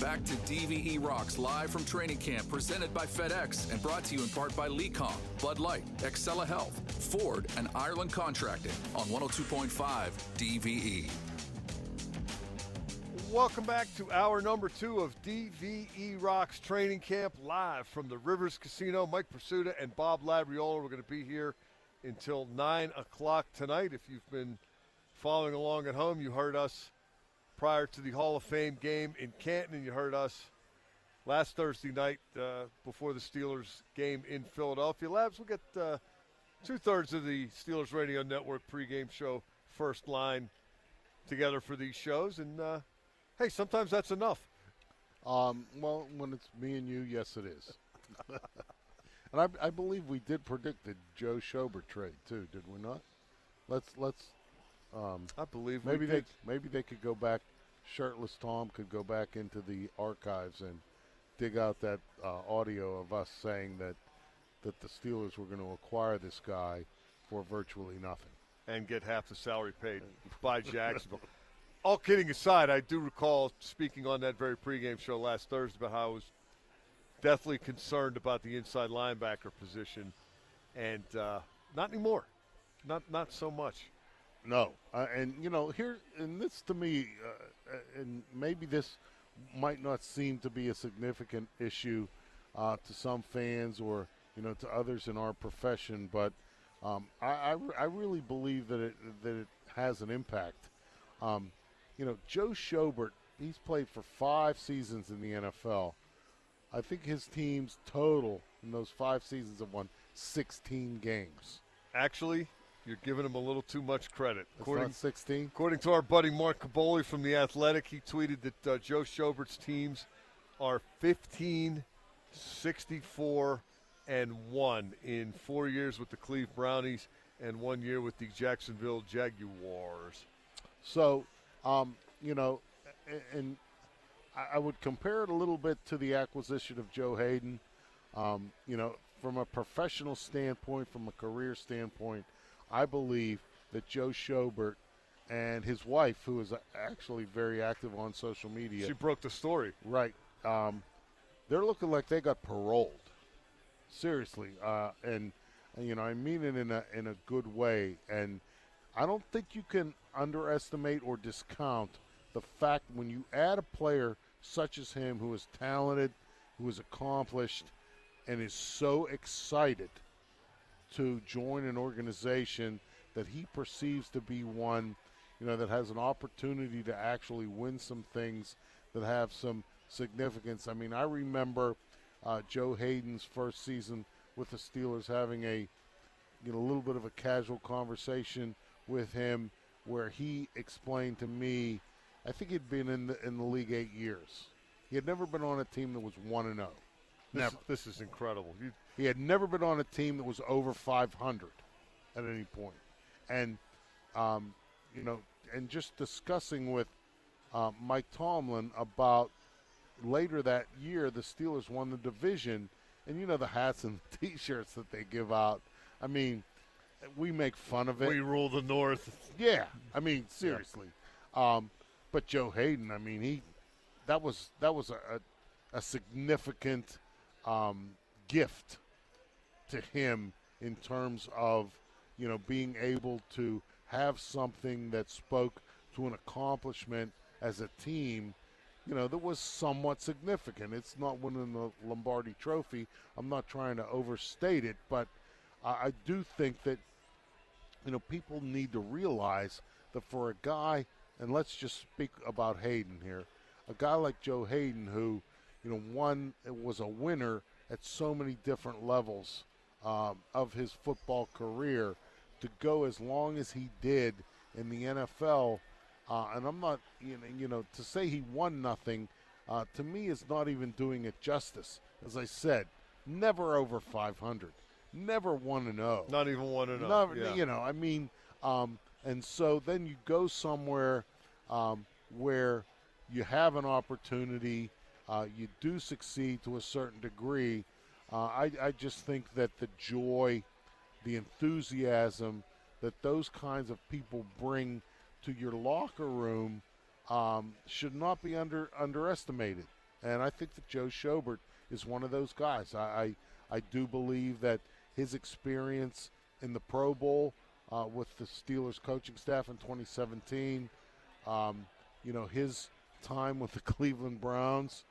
Back to DVE Rocks live from training camp, presented by FedEx and brought to you in part by Lecom, Bud Light, Excela Health, Ford, and Ireland Contracting on 102.5 DVE. Welcome back to hour number two of DVE Rocks Training Camp live from the Rivers Casino. Mike Prisuta and Bob Labriola. We're going to be here until 9 o'clock tonight. If you've been following along at home, you heard us prior to the Hall of Fame game in Canton, and you heard us last Thursday night uh, before the Steelers game in Philadelphia. Labs, we'll get uh, two thirds of the Steelers Radio Network pregame show first line together for these shows, and uh, hey, sometimes that's enough. Um, well, when it's me and you, yes, it is. and I, I, believe we did predict the Joe Schobert trade too, did we not? Let's let's. Um, I believe maybe they maybe they could go back. Shirtless Tom could go back into the archives and dig out that uh, audio of us saying that that the Steelers were going to acquire this guy for virtually nothing and get half the salary paid by Jacksonville all kidding aside, I do recall speaking on that very pregame show last Thursday about how I was deathly concerned about the inside linebacker position, and uh, not anymore. Not not so much. No, uh, and you know here, and this to me, uh, and maybe this might not seem to be a significant issue uh, to some fans or you know to others in our profession, but um, I, I, I, really believe that it that it has an impact. Um, you know, Joe Schobert, he's played for five seasons in the NFL. I think his team's total in those five seasons have won 16 games. Actually, you're giving him a little too much credit. It's according, 16? According to our buddy Mark Kaboly from The Athletic, he tweeted that uh, Joe Schobert's teams are 15, 64, and 1 in four years with the Cleve Brownies and one year with the Jacksonville Jaguars. So um, you know, and I would compare it a little bit to the acquisition of Joe Haden. Um, you know, from a professional standpoint, from a career standpoint, I believe that Joe Schobert and his wife, who is actually very active on social media, she broke the story. Right. Um, they're looking like they got paroled. Seriously, uh, and you know, I mean it in a in a good way. And I don't think you can underestimate or discount the fact when you add a player such as him who is talented, who is accomplished, and is so excited to join an organization that he perceives to be one, you know, that has an opportunity to actually win some things that have some significance. I mean, I remember uh, Joe Haden's first season with the Steelers having a, you know, a little bit of a casual conversation with him where he explained to me, I think he'd been in the in the league eight years. He had never been on a team that was one and zero. Oh. Never. This, this is incredible. You, he had never been on a team that was over 500 at any point, and um, you know, and just discussing with uh, Mike Tomlin about later that year, the Steelers won the division, and you know the hats and the T-shirts that they give out. I mean, we make fun of it. We rule the North. Yeah, I mean seriously. Yeah. Um, but Joe Haden, I mean he, that was that was a, a, a significant um, gift to him in terms of you know being able to have something that spoke to an accomplishment as a team you know, that was somewhat significant. It's not winning the Lombardi Trophy. I'm not trying to overstate it, but I do think that you know, people need to realize that for a guy, and let's just speak about Haden here, a guy like Joe Haden who, you know, one was a winner at so many different levels um, of his football career, to go as long as he did in the NFL, uh, and I'm not, you know, you know, to say he won nothing, uh, to me is not even doing it justice. As I said, never over 500 never one to know. Not even one to know. Yeah. You know, I mean, um, and so then you go somewhere um, where you have an opportunity, uh, you do succeed to a certain degree. Uh, I, I just think that the joy, the enthusiasm that those kinds of people bring to your locker room um, should not be under underestimated. And I think that Joe Schobert is one of those guys. I, I, I do believe that his experience in the Pro Bowl uh, with the Steelers coaching staff in 2017, um, you know, his time with the Cleveland Browns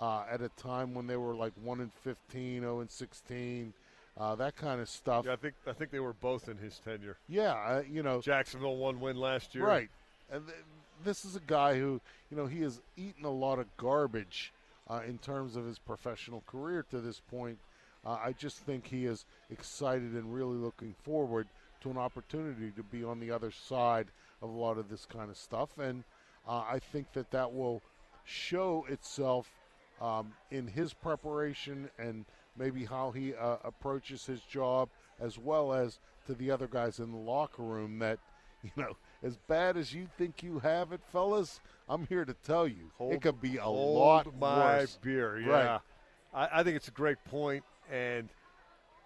uh, at a time when they were like 1 and 15, 0 and 16, uh, that kind of stuff. Yeah, I think I think they were both in his tenure. Yeah, uh, you know, Jacksonville one win last year. Right, and th- this is a guy who, you know, he has eaten a lot of garbage uh, in terms of his professional career to this point. Uh, I just think he is excited and really looking forward to an opportunity to be on the other side of a lot of this kind of stuff, and uh, I think that that will show itself um, in his preparation and maybe how he uh, approaches his job, as well as to the other guys in the locker room that, you know, as bad as you think you have it, fellas, I'm here to tell you Hold- it could be a Hold lot my worse. beer. Yeah, Right. I, I think it's a great point, and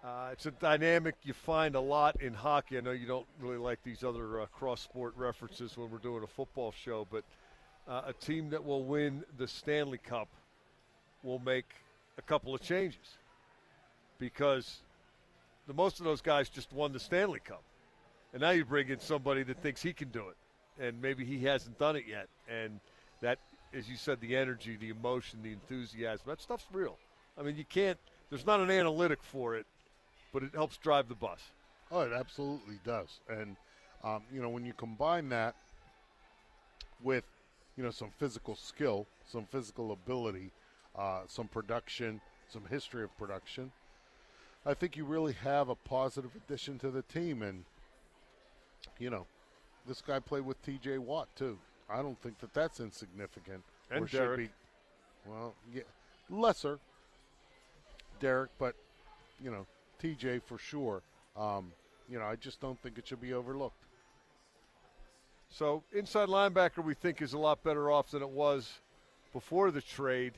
uh, it's a dynamic you find a lot in hockey. I know you don't really like these other uh, cross-sport references when we're doing a football show, but uh, a team that will win the Stanley Cup will make a couple of changes because the most of those guys just won the Stanley Cup, and now you bring in somebody that thinks he can do it, and maybe he hasn't done it yet, and that, as you said, the energy, the emotion, the enthusiasm, that stuff's real. I mean, you can't. There's not an analytic for it, but it helps drive the bus. Oh, it absolutely does. And um, you know, when you combine that with you know some physical skill, some physical ability, uh, some production, some history of production, I think you really have a positive addition to the team. And you know, this guy played with T.J. Watt too. I don't think that that's insignificant. And or should Derek. be. Well, yeah, lesser. Derek, but you know, TJ for sure. Um, you know, I just don't think it should be overlooked. So inside linebacker, we think is a lot better off than it was before the trade.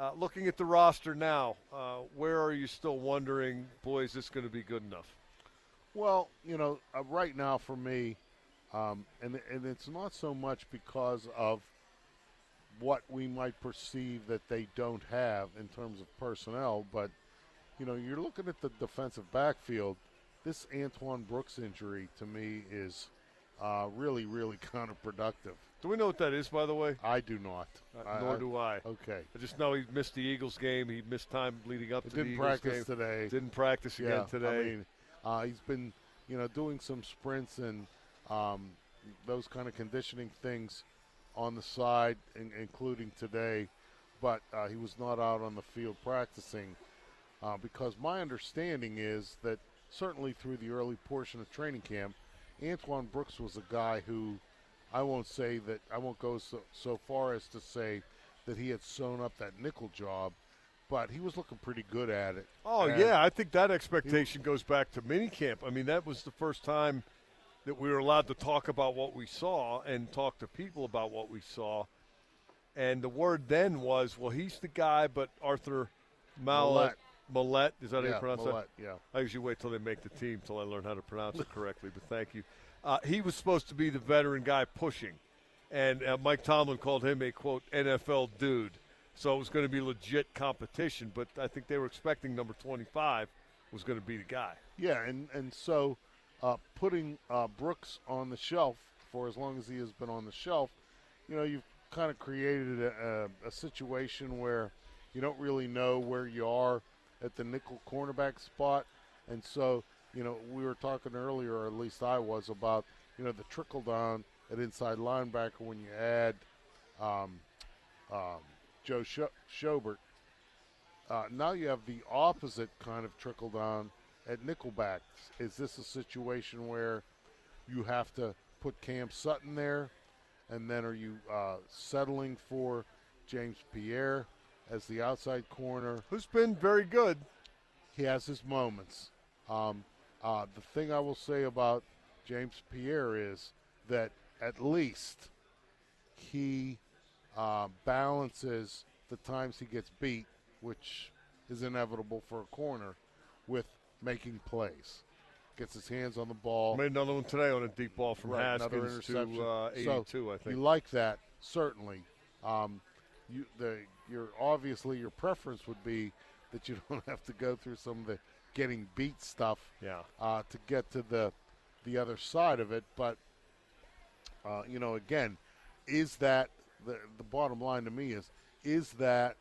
Uh, looking at the roster now, uh, where are you still wondering, boy, is this going to be good enough? Well, you know, uh, right now for me, um, and and it's not so much because of what we might perceive that they don't have in terms of personnel, but you know, you're looking at the defensive backfield. This Antoine Brooks injury to me is uh, really, really counterproductive. Do we know what that is, by the way? I do not. Uh, nor I- do I. Okay. I just know he missed the Eagles game. He missed time leading up to the Eagles game. Didn't practice today. Didn't practice again yeah, today. I mean, uh, he's been, you know, doing some sprints and um, those kind of conditioning things on the side, in, including today. But uh, he was not out on the field practicing uh, because my understanding is that certainly through the early portion of training camp, Antoine Brooks was a guy who I won't say that I won't go so, so far as to say that he had sewn up that nickel job, but he was looking pretty good at it. Oh And- yeah, I think that expectation goes back to minicamp. I mean, that was the first time that we were allowed to talk about what we saw and talk to people about what we saw. And the word then was, well, he's the guy, but Arthur Mallet, Millette, is that how you pronounce Millette, that? yeah. I usually wait till they make the team till I learn how to pronounce it correctly. But thank you. Uh, he was supposed to be the veteran guy pushing, and uh, Mike Tomlin called him a quote NFL dude. So it was going to be legit competition. But I think they were expecting number 25 was going to be the guy. Yeah, and and so uh, putting uh, Brooks on the shelf for as long as he has been on the shelf, you know, you've kind of created a, a, a situation where you don't really know where you are at the nickel cornerback spot, and so you know we were talking earlier, or at least I was, about you know the trickle down at inside linebacker when you add um, um, Joe Scho- Schobert. Uh, now you have the opposite kind of trickle down at nickelback. Is this a situation where you have to put Cam Sutton there, and then are you uh, settling for James Pierre as the outside corner? Who's been very good. He has his moments. Um, uh, the thing I will say about James Pierre is that at least he uh, balances the times he gets beat, which is inevitable for a corner, with making plays. Gets his hands on the ball. Made another one today on a deep ball from Right, Haskins to uh, 82, so I think. You like that, certainly. Um, you the your obviously your preference would be that you don't have to go through some of the getting beat stuff Yeah. uh, to get to the the other side of it. But uh, you know, again, is that the the bottom line to me is is that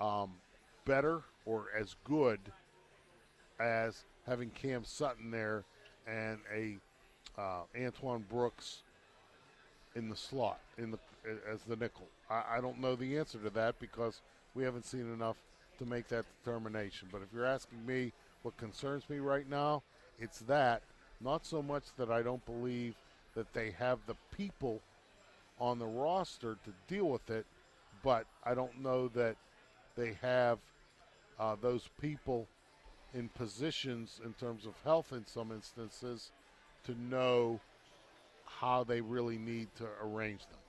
um, better or as good as having Cam Sutton there and a uh, Antoine Brooks in the slot in the as the nickel? I, I don't know the answer to that because we haven't seen enough to make that determination. But if you're asking me what concerns me right now, it's that not so much that I don't believe that they have the people on the roster to deal with it, but I don't know that they have uh, those people in positions in terms of health in some instances to know how they really need to arrange them.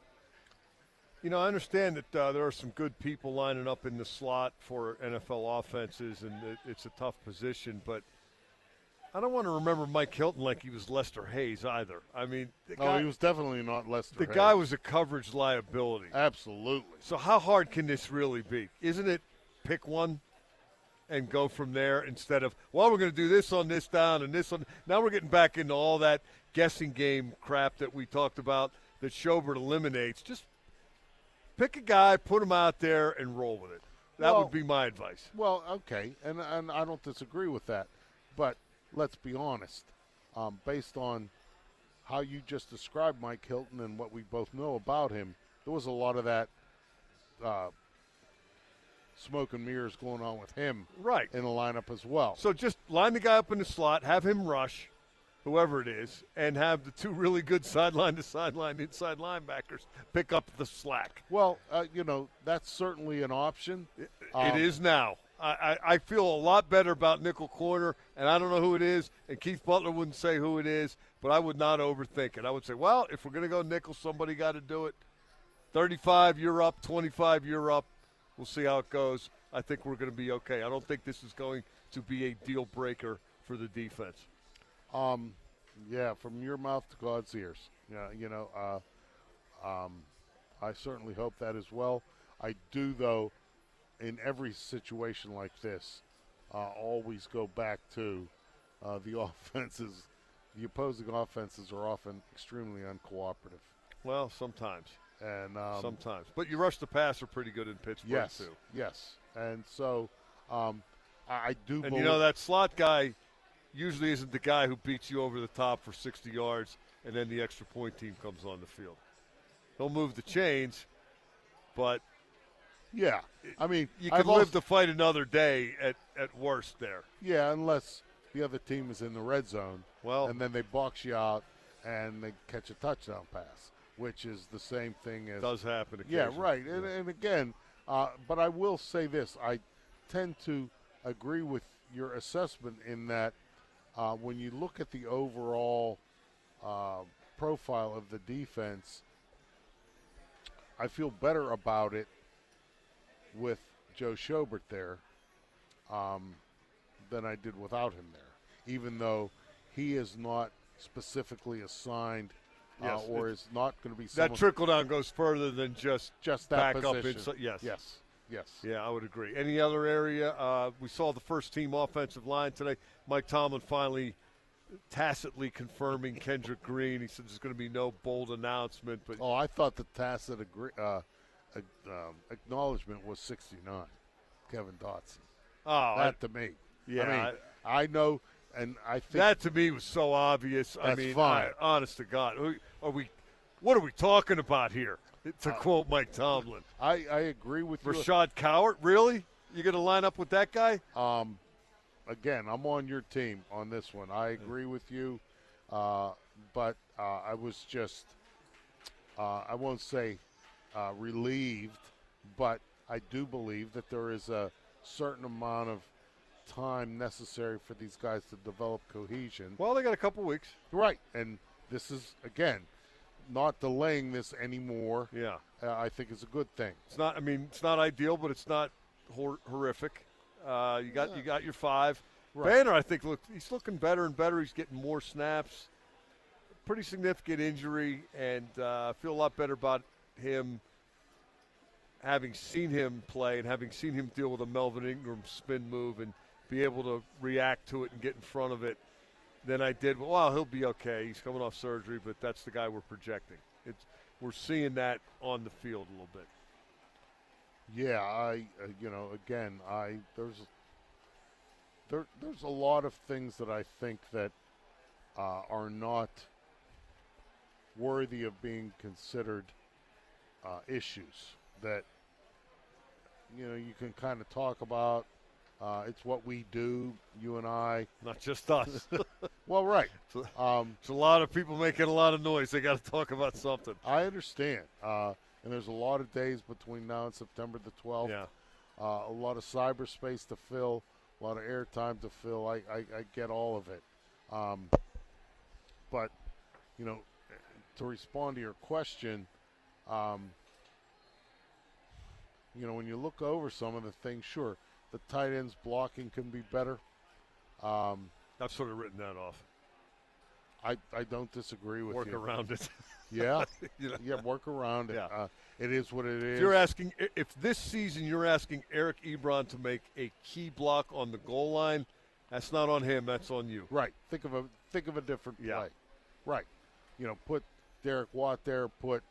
You know, I understand that uh, there are some good people lining up in the slot for NFL offenses, and it, it's a tough position. But I don't want to remember Mike Hilton like he was Lester Hayes either. I mean, the Oh, guy, he was definitely not Lester. the Hayes. guy was a coverage liability. absolutely. So how hard can this really be? Isn't it pick one and go from there instead of well we're going to do this on this down and this on now we're getting back into all that guessing game crap that we talked about that Schobert eliminates. Just pick a guy, put him out there, and roll with it. That Well- would be my advice. Well, okay, and and I don't disagree with that, but let's be honest. Um, based on how you just described Mike Hilton and what we both know about him, there was a lot of that uh, smoke and mirrors going on with him Right. in the lineup as well. So just line the guy up in the slot, have him rush, whoever it is, and have the two really good sideline to sideline inside linebackers pick up the slack. Well, uh, you know that's certainly an option. Um, it is now. I, I, I feel a lot better about nickel corner, and I don't know who it is, and Keith Butler wouldn't say who it is, but I would not overthink it. I would say, well, if we're going to go nickel, somebody got to do it. 35, you're up. 25, you're up. We'll see how it goes. I think we're going to be okay. I don't think this is going to be a deal breaker for the defense. Um, yeah, from your mouth to God's ears. Yeah, you know, uh, um, I certainly hope that as well. I do, though, in every situation like this, uh, always go back to uh, the offenses. The opposing offenses are often extremely uncooperative, Well, sometimes. and um, sometimes. But you rush the passer pretty good in Pittsburgh, yes, too. yes, and so um, I, I do. And believe, you know that slot guy usually isn't the guy who beats you over the top for 60 yards and then the extra point team comes on the field. He'll move the chains, but yeah, I mean, you I've can live also- to fight another day at, at worst there. Yeah, unless the other team is in the red zone. Well- and then they box you out and they catch a touchdown pass, which is the same thing as does happen Yeah, right. And, and again, uh, but I will say this: I tend to agree with your assessment in that uh, when you look at the overall uh, profile of the defense, I feel better about it with Joe Schobert there um, than I did without him there, even though he is not specifically assigned. Uh, Yes, or is not going to be That trickle down goes further than just just that back up position. inside. Yes. Yes. Yes. Yeah, I would agree. Any other area? Uh, we saw the first team offensive line today. Mike Tomlin finally tacitly confirming Kendrick Green. He said there's going to be no bold announcement, but Oh, I thought the tacit agree, uh, ag- um, acknowledgement was 69. Kevin Dotson. oh, I- That to me. yeah, I mean, I, know, and I think that to me was so obvious. I That's mean, fine. I- honest to God, are we? What are we talking about here? Uh, To quote Mike Tomlin, I, I agree with you. Rashaad Coward, really? You're going to line up with that guy? Um, again, I'm on your team on this one. I agree with you, uh, but uh, I was just, uh, I won't say uh, relieved, but I do believe that there is a certain amount of time necessary for these guys to develop cohesion. Well, they got a couple weeks. Right, and this is again not delaying this anymore. Yeah, Uh, I think is a good thing. it's not. I mean, it's not ideal, but it's not hor- horrific. Uh, you got you got your five. Right. Banner, I think, look he's looking better and better. He's getting more snaps. Pretty significant injury, and uh, I feel a lot better about him having seen him play and having seen him deal with a Melvin Ingram spin move and be able to react to it and get in front of it than I did. Well, he'll be okay. He's coming off surgery, but that's the guy we're projecting. It's we're seeing that on the field a little bit. Yeah, I uh, you know again I there's there there's a lot of things that I think that uh, are not worthy of being considered uh, issues that you know you can kind of talk about. Uh, it's what we do, you and I. Not just us. well, right. Um, it's a lot of people making a lot of noise. They got to talk about something. I understand. Uh, and there's a lot of days between now and September the 12th. Yeah. Uh, a lot of cyberspace to fill, a lot of airtime to fill. I, I, I get all of it. Um, but, you know, to respond to your question, um, you know, when you look over some of the things, sure, the tight ends blocking can be better. Um, I've sort of written that off. I, I don't disagree with work you. Work around it. Yeah, you know? yeah, work around it. Yeah. Uh, it is what it is. If you're asking if this season you're asking Eric Ebron to make a key block on the goal line, that's not on him. That's on you. Right. Think of a think of a different yeah. play. Right. You know, put Derek Watt there. Put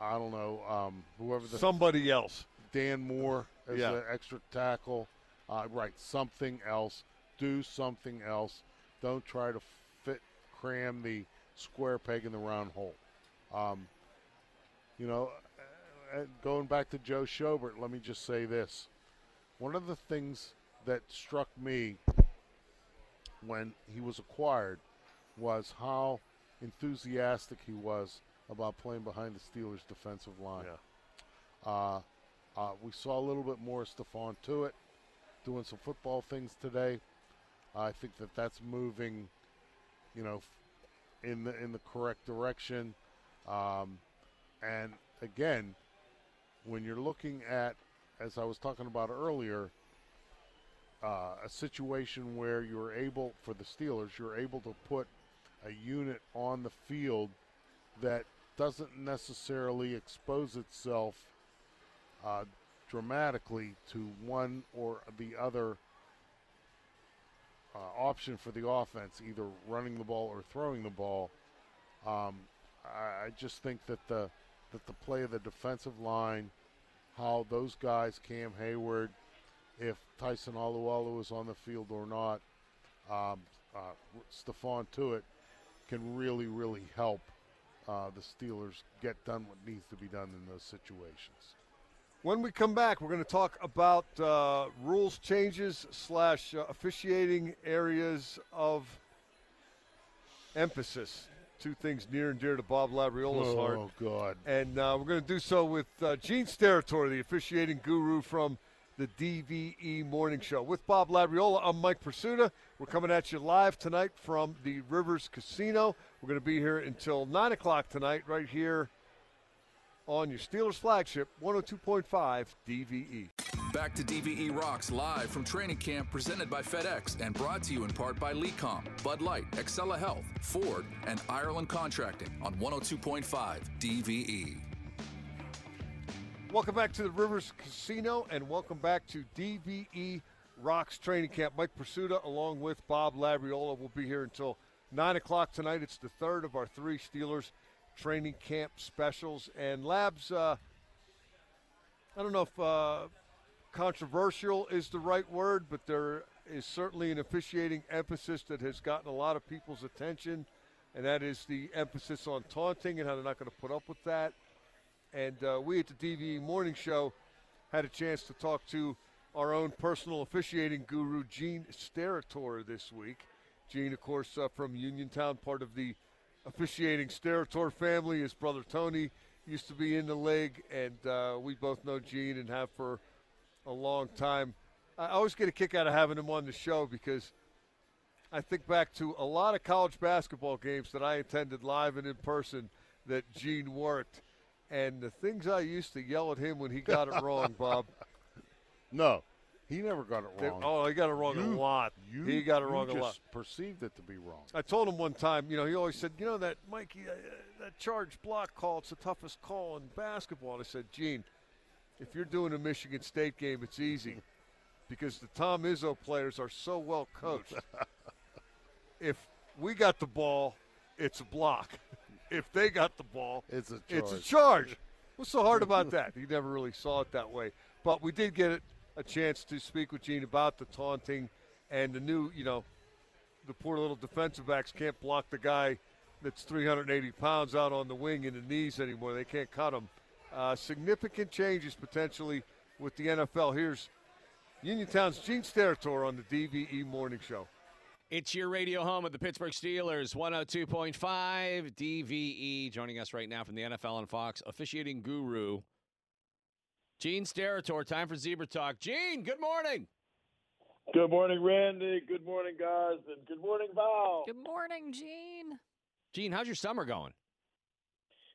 I don't know um, whoever the somebody else. Dan Moore as yeah. an extra tackle. Uh, right. Something else. Do something else. Don't try to fit cram the square peg in the round hole. Um, you know, going back to Joe Schobert, let me just say this. One of the things that struck me when he was acquired was how enthusiastic he was about playing behind the Steelers' defensive line. Yeah. Uh, uh, we saw a little bit more Stephon Tuitt doing some football things today. I think that that's moving, you know, in the in the correct direction. Um, and again, when you're looking at, as I was talking about earlier, uh, a situation where you're able, for the Steelers, you're able to put a unit on the field that doesn't necessarily expose itself uh, dramatically to one or the other uh, option for the offense, either running the ball or throwing the ball. Um, I, just think that the that the play of the defensive line, how those guys, Cam Heyward, if Tyson Alualu is on the field or not, um, uh, Stephon Tuitt can really, really help uh, the Steelers get done what needs to be done in those situations. When we come back, we're going to talk about uh, rules changes slash uh, officiating areas of emphasis two things near and dear to Bob Labriola's oh, heart. Oh, God. And uh, we're going to do so with uh, Gene Steratore, the officiating guru from the DVE Morning Show. With Bob Labriola, I'm Mike Prisuta. We're coming at you live tonight from the Rivers Casino. We're going to be here until 9 o'clock tonight, right here on your Steelers flagship, 102.5 DVE. Back to DVE Rocks live from training camp presented by FedEx and brought to you in part by Lecom, Bud Light, Excela Health, Ford, and Ireland Contracting on 102.5 DVE. Welcome back to the Rivers Casino and welcome back to DVE Rocks Training Camp. Mike Prisuta along with Bob Labriola will be here until 9 o'clock tonight. It's the third of our three Steelers training camp specials. And Labs, uh, I don't know if uh, controversial is the right word, but there is certainly an officiating emphasis that has gotten a lot of people's attention, and that is the emphasis on taunting and how they're not going to put up with that. And uh, we at the DVE Morning Show had a chance to talk to our own personal officiating guru, Gene Steratore, this week. Gene, of course, uh, from Uniontown, part of the officiating Steratore family. His brother Tony used to be in the league, and uh, we both know Gene and have for a long time. I always get a kick out of having him on the show because I think back to a lot of college basketball games that I attended live and in person that Gene worked. And the things I used to yell at him when he got it wrong, Bob. No, he never got it wrong. They, oh, he got it wrong you, a lot. You, he got it wrong a lot. Perceived it to be wrong. I told him one time. You know, he always said, "You know that Mikey, uh, that charge block call. It's the toughest call in basketball." And I said, "Gene, if you're doing a Michigan State game, it's easy because the Tom Izzo players are so well coached. if we got the ball, it's a block. If they got the ball, It's a charge. it's a charge. What's so hard about that? He never really saw it that way. But we did get a chance to speak with Gene about the taunting and the new, you know, the poor little defensive backs can't block the guy that's 380 pounds out on the wing in the knees anymore. They can't cut him. Uh, significant changes potentially with the NFL. Here's Uniontown's Gene Steratore on the DVE Morning Show. It's your radio home of the Pittsburgh Steelers, 102.5 DVE. Joining us right now from the NFL and Fox, officiating guru, Gene Steratore. Time for Zebra Talk. Gene, good morning. Good morning, Randy. Good morning, guys, and good morning, Val. Good morning, Gene. Gene, how's your summer going?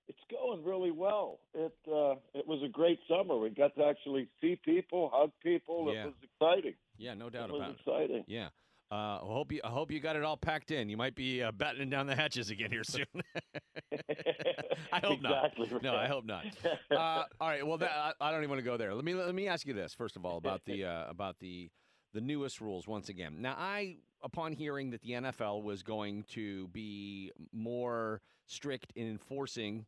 It's going really well. It uh, it was a great summer. We got to actually see people, hug people. Yeah. It was exciting. Yeah, no doubt it about it. exciting. Yeah. Uh, I hope you. I hope you got it all packed in. You might be uh, battening down the hatches again here soon. I hope exactly not. No, I hope not. Uh, all right. Well, that, I, I don't even want to go there. Let me let me ask you this first of all about the uh, about the the newest rules once again. Now, I upon hearing that the NFL was going to be more strict in enforcing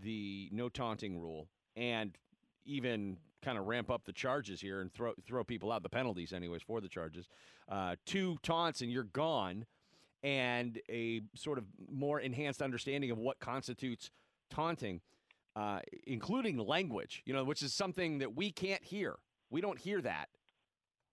the no taunting rule and even kind of ramp up the charges here and throw throw people out the penalties anyways for the charges. Uh, two taunts and you're gone, and a sort of more enhanced understanding of what constitutes taunting, uh, including language. You know, which is something that we can't hear. We don't hear that.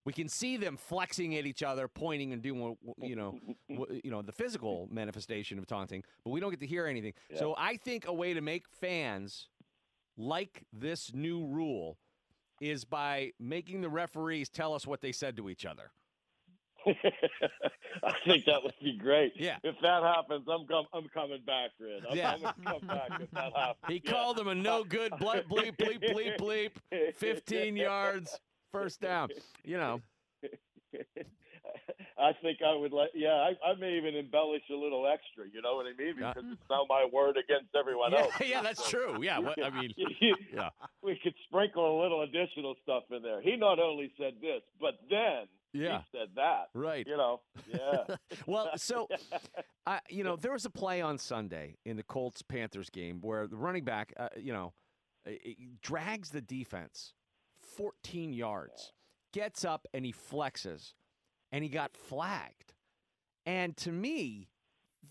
We can see them flexing at each other, pointing and doing, you know, what- you know, the physical manifestation of taunting, but we don't get to hear anything. So I think a way to make fans like this new rule is by making the referees tell us what they said to each other. I think that would be great. Yeah. If that happens, I'm com- I'm coming back, Red. I'm, Yeah. I'm come back if that happens. He Yeah. called him a no good bleep bleep bleep bleep bleep, 15 yards, first down. You know, I think I would let. Yeah, I, I may even embellish a little extra. You know what I mean? Yeah. Because it's now my word against everyone yeah, else. yeah, that's true. Yeah, what, I mean, yeah, we could sprinkle a little additional stuff in there. He not only said this, but then Yeah. he said that. right. You know, yeah. Well, so I, you know, there was a play on Sunday in the Colts Panthers game where the running back, uh, you know, drags the defense 14 yards, gets up and he flexes, and he got flagged. And to me,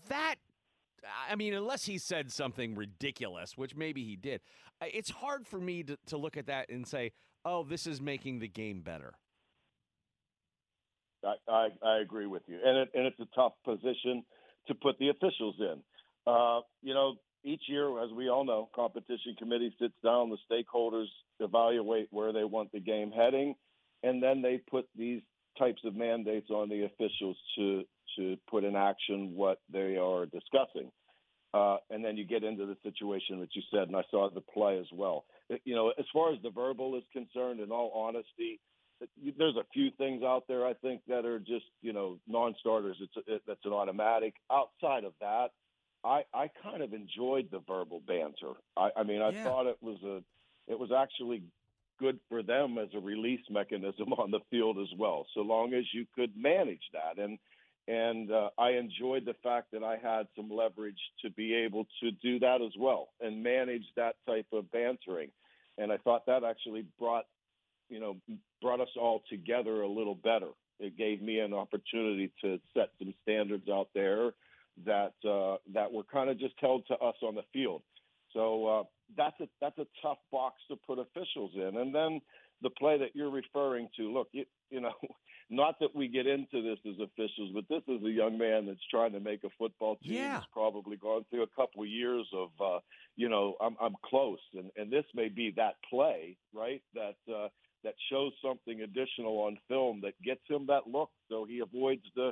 that, I mean, unless he said something ridiculous, which maybe he did, it's hard for me to, to look at that and say, oh, this is making the game better. I, I, I agree with you, and it, and it's a tough position to put the officials in. Uh, you know, each year, as we all know, competition committee sits down, the stakeholders evaluate where they want the game heading, and then they put these types of mandates on the officials to to put in action what they are discussing. Uh, and then you get into the situation that you said, and I saw the play as well. You know, as far as the verbal is concerned, in all honesty, there's a few things out there I think that are just you know non-starters. It's it, that's an automatic. Outside of that, I I kind of enjoyed the verbal banter. I, I mean, I Yeah. thought it was a it was actually good for them as a release mechanism on the field as well. So long as you could manage that and. And uh, I enjoyed the fact that I had some leverage to be able to do that as well and manage that type of bantering. And I thought that actually brought you know, brought us all together a little better. It gave me an opportunity to set some standards out there that uh, that were kind of just held to us on the field. So uh, that's a that's a tough box to put officials in. And then the play that you're referring to, look, you, you know, not that we get into this as officials, but this is a young man that's trying to make a football team. Yeah. He's probably gone through a couple of years of, uh, you know, I'm I'm close, and and this may be that play, right? That uh, that shows something additional on film that gets him that look, so he avoids the,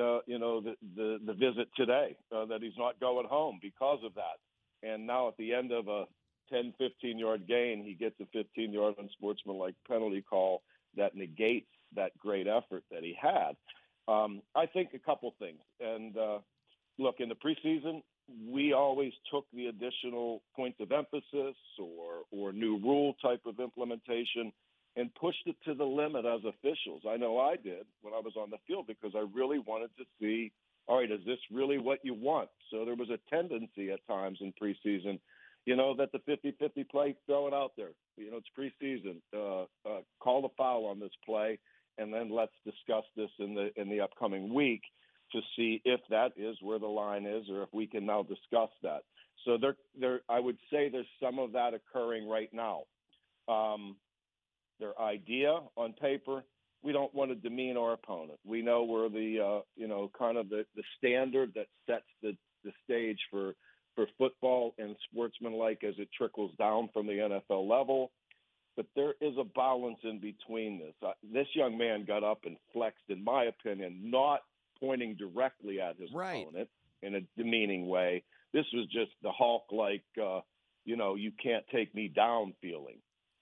uh, you know, the the, the visit today. Uh, that he's not going home because of that. And now at the end of a 10, 15 yard gain, he gets a 15 yard unsportsmanlike penalty call that negates that great effort that he had. Um, I think a couple things. And uh, look, in the preseason, we always took the additional points of emphasis or or new rule type of implementation and pushed it to the limit as officials. I know I did when I was on the field because I really wanted to see, all right, is this really what you want? So there was a tendency at times in preseason, you know, that the 50-50 play, throw it out there. You know, it's preseason. Uh, uh, call the foul on this play, and then let's discuss this in the in the upcoming week to see if that is where the line is, or if we can now discuss that. So there, there, I would say there's some of that occurring right now. Um, their idea on paper, we don't want to demean our opponent. We know we're the, uh, you know, kind of the, the standard that sets the, the stage for for football and sportsmanlike as it trickles down from the NFL level. But there is a balance in between this. Uh, this young man got up and flexed, in my opinion, not pointing directly at his right. opponent in a demeaning way. This was just the Hulk like, uh, you know, you can't take me down feeling.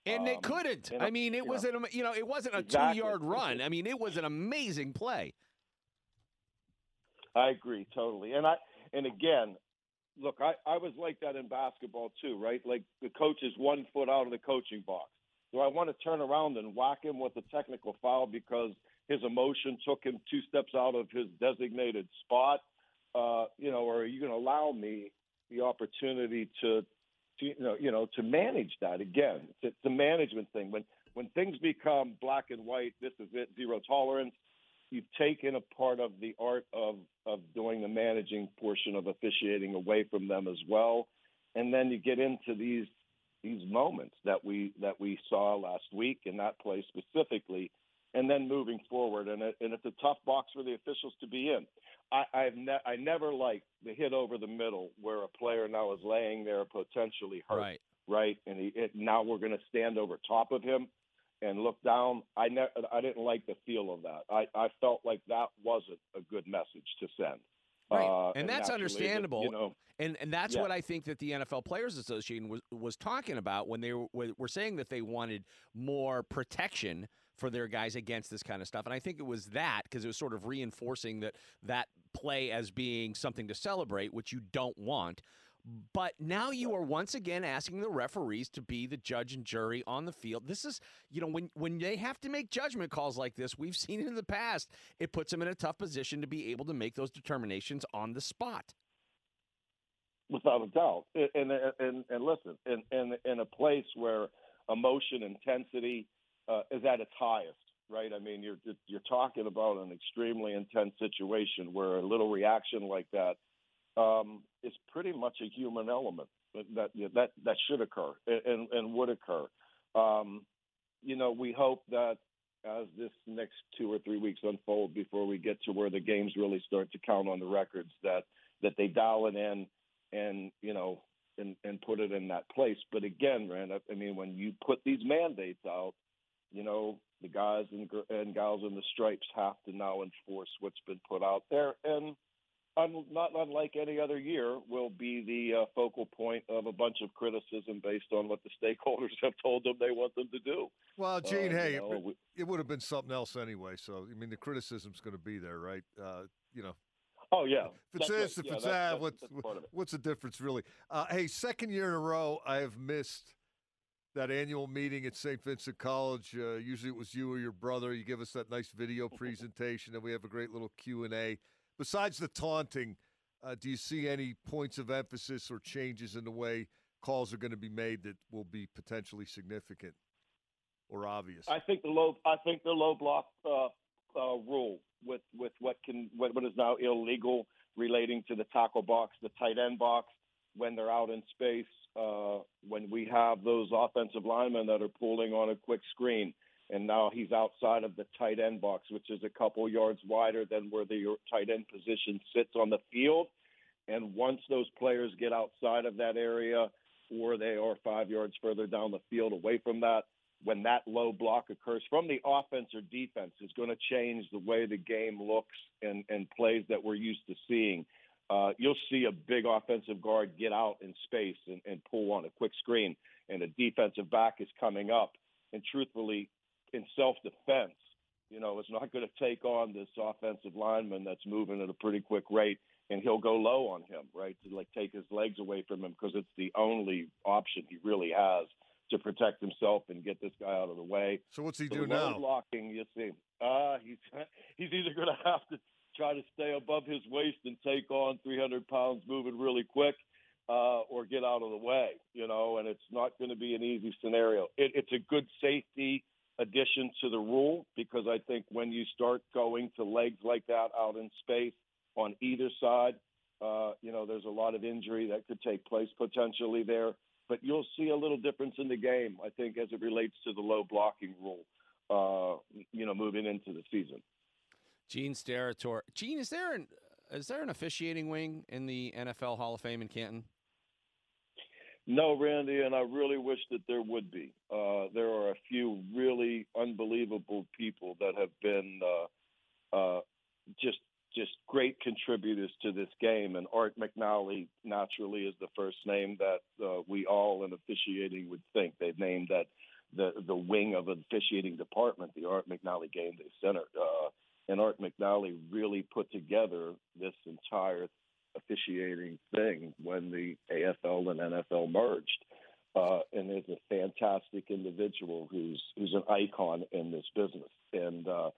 And um, they couldn't. I mean, it was an you know, it wasn't a exactly. two yard run. I mean, it was an amazing play. I agree totally. And I and again, look, I, I was like that in basketball too, right? Like the coach is one foot out of the coaching box. Do I want to turn around and whack him with a technical foul because his emotion took him two steps out of his designated spot, uh, you know, or are you going to allow me the opportunity to, to, you know, you know, to manage that again? It's, a management thing. When when things become black and white, this is it, zero tolerance. You've taken a part of the art of of doing the managing portion of officiating away from them as well, and then you get into these these moments that we that we saw last week in that play specifically and then moving forward. And, it, and it's a tough box for the officials to be in. I, I've ne- I never liked the hit over the middle where a player now is laying there potentially hurt, right? Right, and he, it, now we're going to stand over top of him and look down. I ne- I didn't like the feel of that. I, I felt like that wasn't a good message to send. Right. Uh, and, that's understandable. you know, and and that's yeah. what I think that the NFL Players Association was was talking about when they were, were saying that they wanted more protection for their guys against this kind of stuff. And I think it was that because it was sort of reinforcing that that play as being something to celebrate, which you don't want. But now you are once again asking the referees to be the judge and jury on the field. This is, you know, when when they have to make judgment calls like this, we've seen it in the past. It puts them in a tough position to be able to make those determinations on the spot. Without a doubt, and and and, and listen, in, in in a place where emotion, intensity, uh, is at its highest, right? I mean, you're you're talking about an extremely intense situation where a little reaction like that um, is pretty much a human element that that that should occur and and would occur. Um, you know, we hope that as this next two or three weeks unfold before we get to where the games really start to count on the records, that that they dial it in and you know and and put it in that place. But again, Rand, I mean, when you put these mandates out, you know, the guys and, and gals in the stripes have to now enforce what's been put out there. And un, not unlike any other year, will be the uh, focal point of a bunch of criticism based on what the stakeholders have told them they want them to do. Well, Gene, uh, hey, you know, it, it, would have been something else anyway. So, I mean, the criticism's going to be there, right? Uh, you know. Oh yeah. If it's right. if yeah, it's that, what's that's what's the difference really? Uh, hey, second year in a row, I have missed that annual meeting at St. Vincent College. Uh, usually it was you or your brother. You give us that nice video presentation, and we have a great little Q and A. Besides the taunting, uh, do you see any points of emphasis or changes in the way calls are going to be made that will be potentially significant or obvious? I think the low. I think the low block uh, uh, rule with with what can what, what is now illegal relating to the tackle box, the tight end box when they're out in space uh, when we have those offensive linemen that are pulling on a quick screen, and now he's outside of the tight end box, which is a couple yards wider than where the tight end position sits on the field. And once those players get outside of that area, or they are five yards further down the field away from that, when that low block occurs from the offense or defense, is going to change the way the game looks and, and plays that we're used to seeing uh, you'll see a big offensive guard get out in space and, and pull on a quick screen, and a defensive back is coming up. And truthfully, in self defense, you know, it's not going to take on this offensive lineman that's moving at a pretty quick rate and he'll go low on him, right, to like take his legs away from him because it's the only option he really has to protect himself and get this guy out of the way. So what's he So do now? Blocking, you see, uh, he's he's either going to have to try to stay above his waist and take on 300 pounds moving really quick, uh, or get out of the way, you know. And it's not going to be an easy scenario. It, it's a good safety addition to the rule because I think when you start going to legs like that out in space on either side, uh, you know, there's a lot of injury that could take place potentially there. But you'll see a little difference in the game, I think, as it relates to the low blocking rule. Uh, you know, moving into the season. Gene Steratore. Gene, is there an is there an officiating wing in the NFL Hall of Fame in Canton? No, Randy, and I really wish that there would be. Uh, there are a few really unbelievable people that have been uh, uh, just just great contributors to this game, and Art McNally naturally is the first name that uh, we all in officiating would think. They've named that the the wing of officiating department, the Art McNally Game Day Center, uh, and Art McNally really put together this entire officiating thing when the AFL and NFL merged. Uh, and is a fantastic individual who's who's an icon in this business, and uh,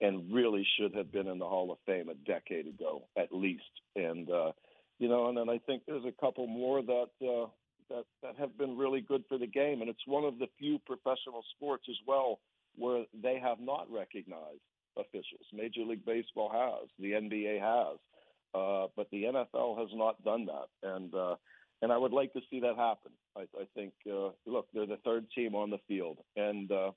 and really should have been in the Hall of Fame a decade ago at least. And uh, you know, and then I think there's a couple more that uh, that that have been really good for the game, and it's one of the few professional sports as well where they have not recognized officials. Major League Baseball has, the NBA has, uh, but the NFL has not done that, and uh, and I would like to see that happen. I, I think, uh, look, they're the third team on the field, and, uh,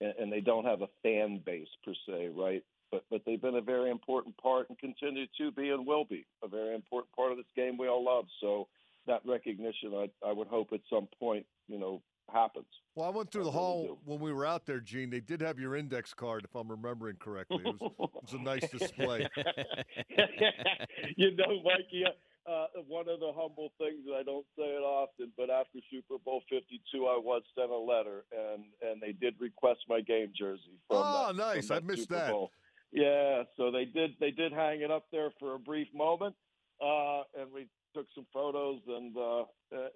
and and they don't have a fan base per se, right? But but they've been a very important part and continue to be and will be a very important part of this game we all love. So that recognition, I I would hope at some point, you know, happens. Well, I went through I the hall when we were out there, Gene. They did have your index card, if I'm remembering correctly. It was, it was a nice display. you know, Mikey, uh, one of the humble things that I don't say it often, but after Super Bowl Fifty Two, I was sent a letter, and and they did request my game jersey. From Oh, that, nice. from I missed Super that. Bowl. Yeah, so they did they did hang it up there for a brief moment, uh, and we took some photos, and uh,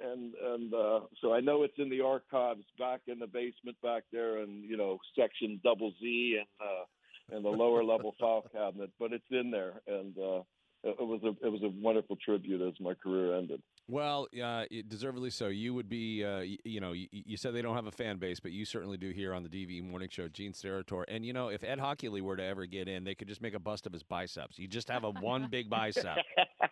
and and uh, so I know it's in the archives back in the basement back there, and you know section double Z and. Uh, and the lower level file cabinet, but it's in there, and uh, it was a it was a wonderful tribute as my career ended. Well, uh, deservedly so. You would be, uh, y- you know, you, you said they don't have a fan base, but you certainly do here on the DVE Morning Show, Gene Steratore. And, you know, if Ed Hochuli were to ever get in, they could just make a bust of his biceps. You just have a one big bicep.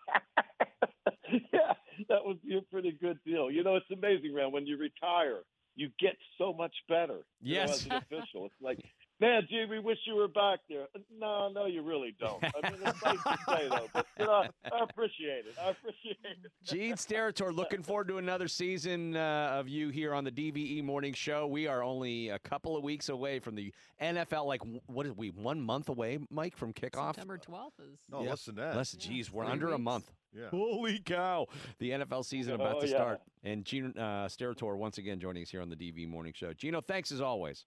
that would be a pretty good deal. You know, it's amazing, man. When you retire, you get so much better. you know, Yes. as an official, it's like, man, gee, we wish you were back there. No, no, you really don't. I mean, it's nice to say though, but you know, I appreciate it. I appreciate it. Gene Steratore, looking forward to another season uh, of you here on the DVE Morning Show. We are only a couple of weeks away from the NFL. Like, w- what are we, one month away, Mike, from kickoff? September 12th is. No, Yeah. less than that. Less, geez, we're three under a month. Yeah. Holy cow! The NFL season about Oh, to yeah. start, and Gene uh, Steratore once again joining us here on the DVE Morning Show. Gino, thanks as always.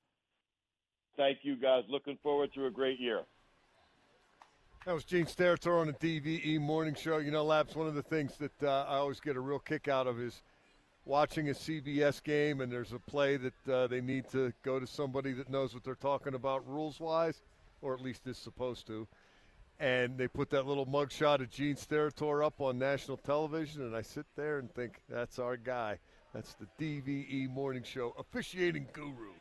Thank you, guys. Looking forward to a great year. That was Gene Steratore on the DVE Morning Show. You know, Labs, one of the things that uh, I always get a real kick out of is watching a CBS game and there's a play that uh, they need to go to somebody that knows what they're talking about rules wise, or at least is supposed to. And they put that little mugshot of Gene Steratore up on national television, and I sit there and think, that's our guy. That's the DVE Morning Show officiating guru.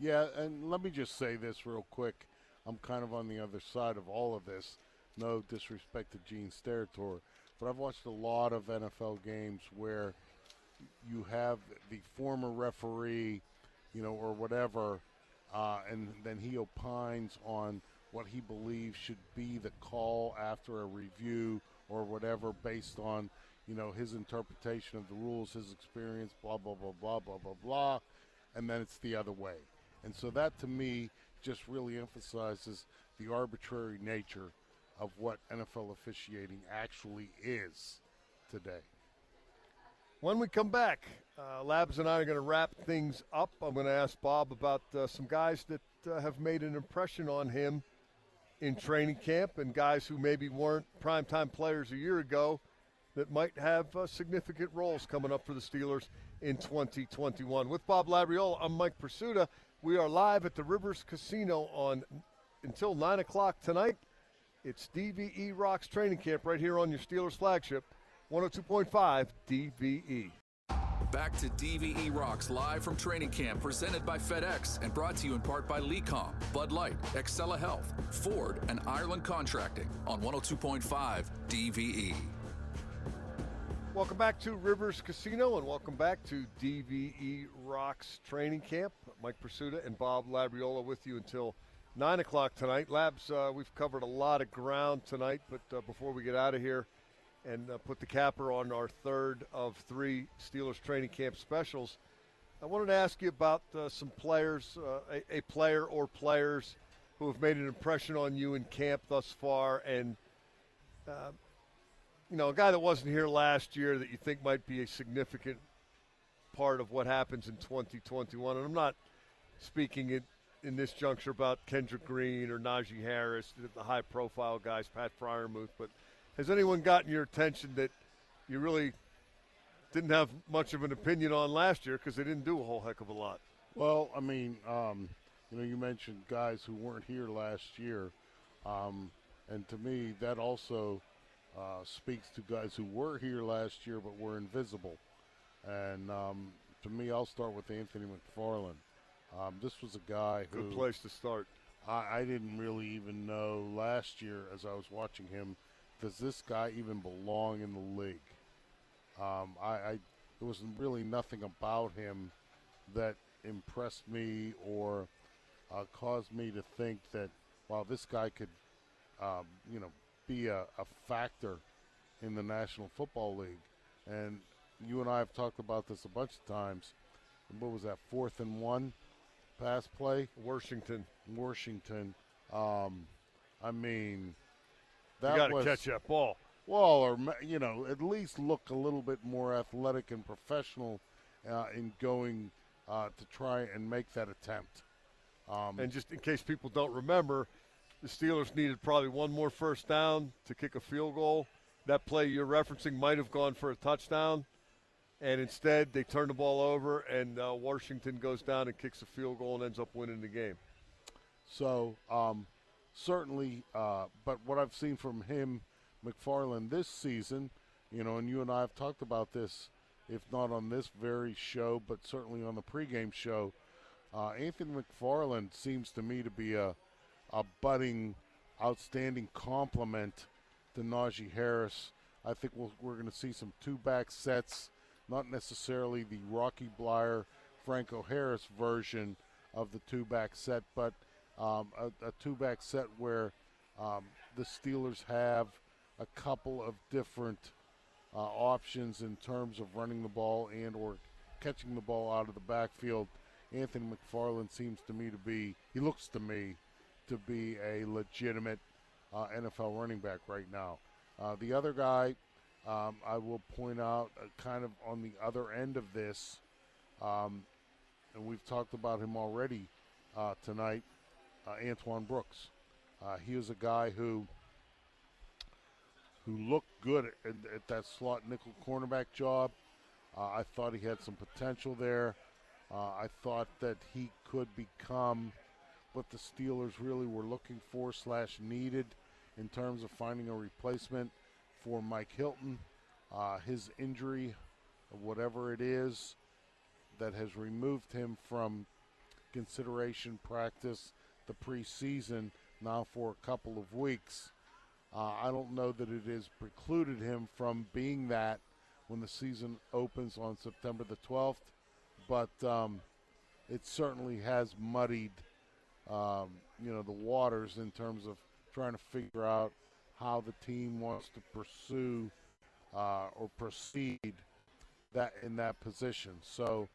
Yeah, and let me just say this real quick. I'm kind of on the other side of all of this. No disrespect to Gene Steratore, but I've watched a lot of NFL games where you have the former referee, you know, or whatever, uh, and then he opines on what he believes should be the call after a review or whatever based on, you know, his interpretation of the rules, his experience, blah, blah, blah, blah, blah, blah, blah. And then it's the other way. And so that to me just really emphasizes the arbitrary nature of what NFL officiating actually is today. When we come back, uh, Labs and I are going to wrap things up. I'm going to ask Bob about uh, some guys that uh, have made an impression on him in training camp and guys who maybe weren't primetime players a year ago that might have uh, significant roles coming up for the Steelers in 2021. With Bob Labriola, I'm Mike Prisuta. We are live at the Rivers Casino on until 9 o'clock tonight. It's DVE Rocks Training Camp right here on your Steelers flagship, 102.5 DVE. Back to DVE Rocks live from training camp, presented by FedEx and brought to you in part by Lecom, Bud Light, Excela Health, Ford, and Ireland Contracting on 102.5 DVE. Welcome back to Rivers Casino and welcome back to DVE Rocks Training Camp. Mike Prisuta and Bob Labriola with you until 9 o'clock tonight. Labs, uh, we've covered a lot of ground tonight, but uh, before we get out of here and uh, put the capper on our third of three Steelers training camp specials, I wanted to ask you about uh, some players, uh, a, a, player or players who have made an impression on you in camp thus far and uh, you know, a guy that wasn't here last year that you think might be a significant part of what happens in 2021. And I'm not speaking in, in this juncture about Kendrick Green or Najee Harris, the high profile guys, Pat Freiermuth, but has anyone gotten your attention that you really didn't have much of an opinion on last year because they didn't do a whole heck of a lot? Well, I mean, um, you know, you mentioned guys who weren't here last year. Um, and to me, that also uh, speaks to guys who were here last year but were invisible. And um, to me, I'll start with Anthony McFarland. Um, this was a guy Good who. Good place to start. I, I, didn't really even know last year as I was watching him, does this guy even belong in the league? Um, I, I there was really nothing about him that impressed me or uh, caused me to think that, wow, this guy could, um, you know, be a, a factor in the National Football League. And you and I have talked about this a bunch of times. What was that, fourth and one pass play? Washington. Washington. Um, I mean, that you got to catch that ball. Well, or you know, at least look a little bit more athletic and professional uh, in going uh, to try and make that attempt. Um, and just in case people don't remember, the Steelers needed probably one more first down to kick a field goal. That play you're referencing might have gone for a touchdown, and instead they turn the ball over, and uh, Washington goes down and kicks a field goal and ends up winning the game. So, um, certainly, uh, but what I've seen from him, McFarland, this season, you know, and you and I have talked about this, if not on this very show, but certainly on the pregame show. Uh, Anthony McFarland seems to me to be a a budding, outstanding complement to Najee Harris. I think we we are going to see some two back sets, not necessarily the Rocky Bleier, Franco Harris version of the two back set, but um, a, a two back set where um, the Steelers have a couple of different uh, options in terms of running the ball and or catching the ball out of the backfield. Anthony McFarland seems to me to be, he looks to me to be a legitimate uh, NFL running back right now. Uh, the other guy, um, I will point out, uh, kind of on the other end of this, um, and we've talked about him already uh, tonight, uh, Antoine Brooks. Uh, he was a guy who who looked good at, at that slot nickel cornerback job. I thought he had some potential there. I thought that he could become what the Steelers really were looking for slash needed in terms of finding a replacement for Mike Hilton. Uh, his injury, whatever it is, that has removed him from consideration practice the preseason now for a couple of weeks. Uh, I don't know that it has precluded him from being that when the season opens on September the 12th, but um, it certainly has muddied – um, you know, the waters in terms of trying to figure out how the team wants to pursue uh, or proceed that in that position. So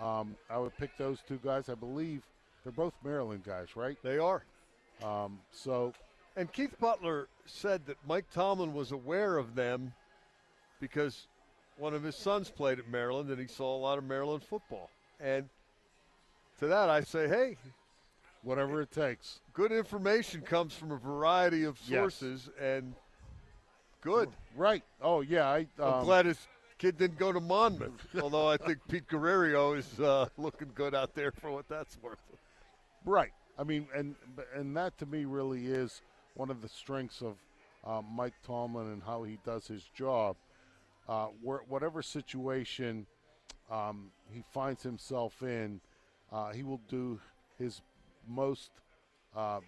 um, I would pick those two guys. I believe they're both Maryland guys, right? They are. Um, so, and Keith Butler said that Mike Tomlin was aware of them because one of his sons played at Maryland and he saw a lot of Maryland football. And to that I say, hey, Whatever it takes. Good information comes from a variety of Yes. sources, and good. Right. Oh yeah. I, um, I'm glad his kid didn't go to Monmouth. although I think Pete Guerriero is uh, looking good out there for what that's worth. Right. I mean, and and that to me really is one of the strengths of uh, Mike Tomlin and how he does his job. Uh, whatever situation um, he finds himself in, uh, he will do his most uh,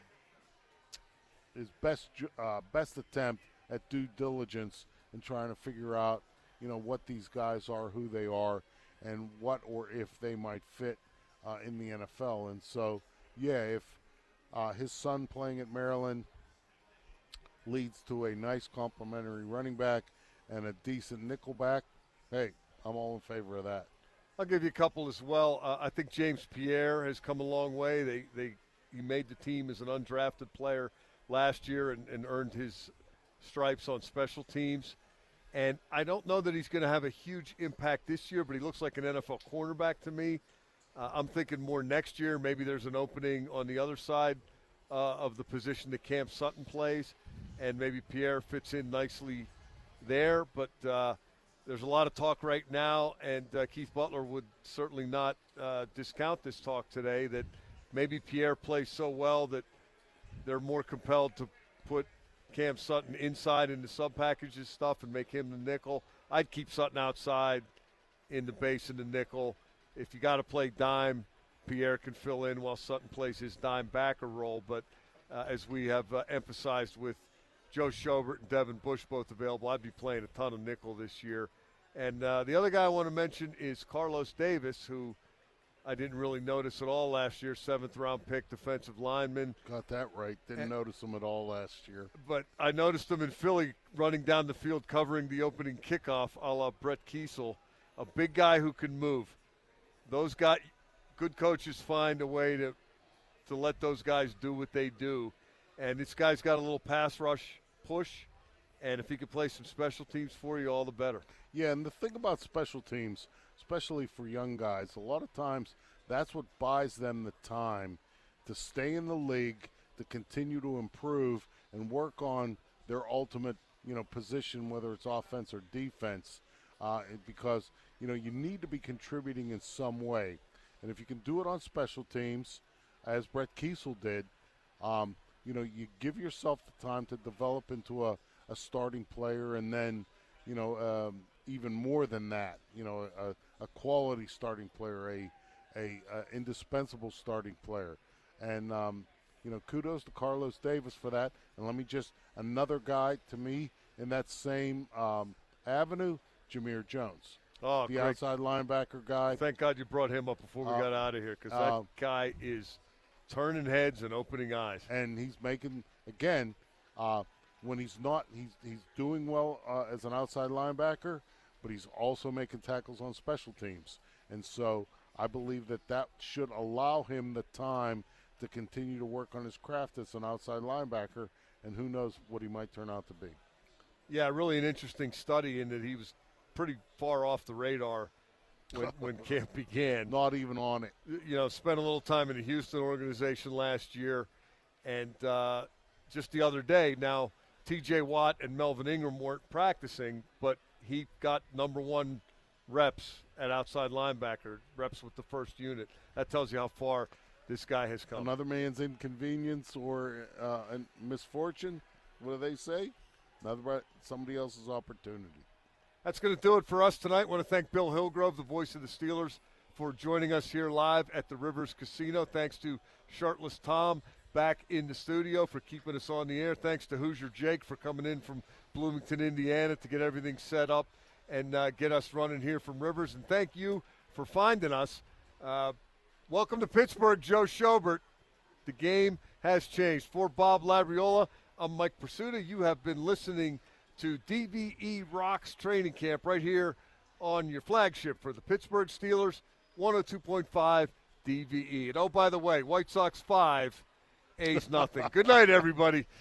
his best uh, best attempt at due diligence and trying to figure out, you know, what these guys are, who they are, and what or if they might fit uh, in the NFL. And so, yeah, if uh, his son playing at Maryland leads to a nice complementary running back and a decent nickel back, hey, I'm all in favor of that. I'll give you a couple as well. Uh, I think James Pierre has come a long way. They they he made the team as an undrafted player last year and, and earned his stripes on special teams. And I don't know that he's going to have a huge impact this year, but he looks like an NFL cornerback to me. Uh, I'm thinking more next year. Maybe there's an opening on the other side uh, of the position that Cam Sutton plays, and maybe Pierre fits in nicely there. But uh, there's a lot of talk right now, and uh, Keith Butler would certainly not uh, discount this talk today that maybe Pierre plays so well that they're more compelled to put Cam Sutton inside in the sub packages stuff and make him the nickel. I'd keep Sutton outside in the base and the nickel. If you got to play dime, Pierre can fill in while Sutton plays his dime backer role. But uh, as we have uh, emphasized with Joe Schobert and Devin Bush both available, I'd be playing a ton of nickel this year. And uh, the other guy I want to mention is Carlos Davis, who I didn't really notice at all last year, seventh round pick, defensive lineman. Got that right. Didn't And- notice him at all last year. But I noticed him in Philly running down the field covering the opening kickoff a la Brett Keisel, a big guy who can move. Those guys, good coaches find a way to, to let those guys do what they do. And this guy's got a little pass rush push. And if he could play some special teams for you, all the better. Yeah, and the thing about special teams, especially for young guys, a lot of times that's what buys them the time to stay in the league, to continue to improve and work on their ultimate, you know, position, whether it's offense or defense, uh, because you know you need to be contributing in some way, and if you can do it on special teams, as Brett Keisel did, um, you know, you give yourself the time to develop into a, a starting player, and then, you know, um, even more than that, you know, a, a quality starting player, a, a, a indispensable starting player, and um, you know, kudos to Carlos Davis for that. And let me just another guy to me in that same um, avenue, Jamir Jones, Oh, the great. outside linebacker guy. Thank God you brought him up before we Uh, got out of here because uh, that guy is turning heads and opening eyes. and he's making again uh, when he's not he's he's doing well uh, as an outside linebacker, but he's also making tackles on special teams, and so I believe that that should allow him the time to continue to work on his craft as an outside linebacker, and who knows what he might turn out to be. Yeah, really an interesting study in that he was pretty far off the radar when, when camp began. Not even on it. You know, spent a little time in the Houston organization last year, and uh, just the other day, now T.J. Watt and Melvin Ingram weren't practicing, but he got number one reps at outside linebacker, reps with the first unit. That tells you how far this guy has come. Another man's inconvenience or uh, misfortune. What do they say? Another somebody else's opportunity. That's going to do it for us tonight. I want to thank Bill Hillgrove, the voice of the Steelers, for joining us here live at the Rivers Casino. Thanks to Shirtless Tom back in the studio for keeping us on the air. Thanks to Hoosier Jake for coming in from Bloomington, Indiana to get everything set up and uh, get us running here from Rivers. And thank you for finding us. Uh, welcome to Pittsburgh, Joe Schobert. The game has changed. For Bob Labriola, I'm Mike Prisuta. You have been listening to DVE Rocks Training Camp right here on your flagship for the Pittsburgh Steelers, 102.5 DVE. And oh, by the way, White Sox 5, A's nothing. Good night, everybody.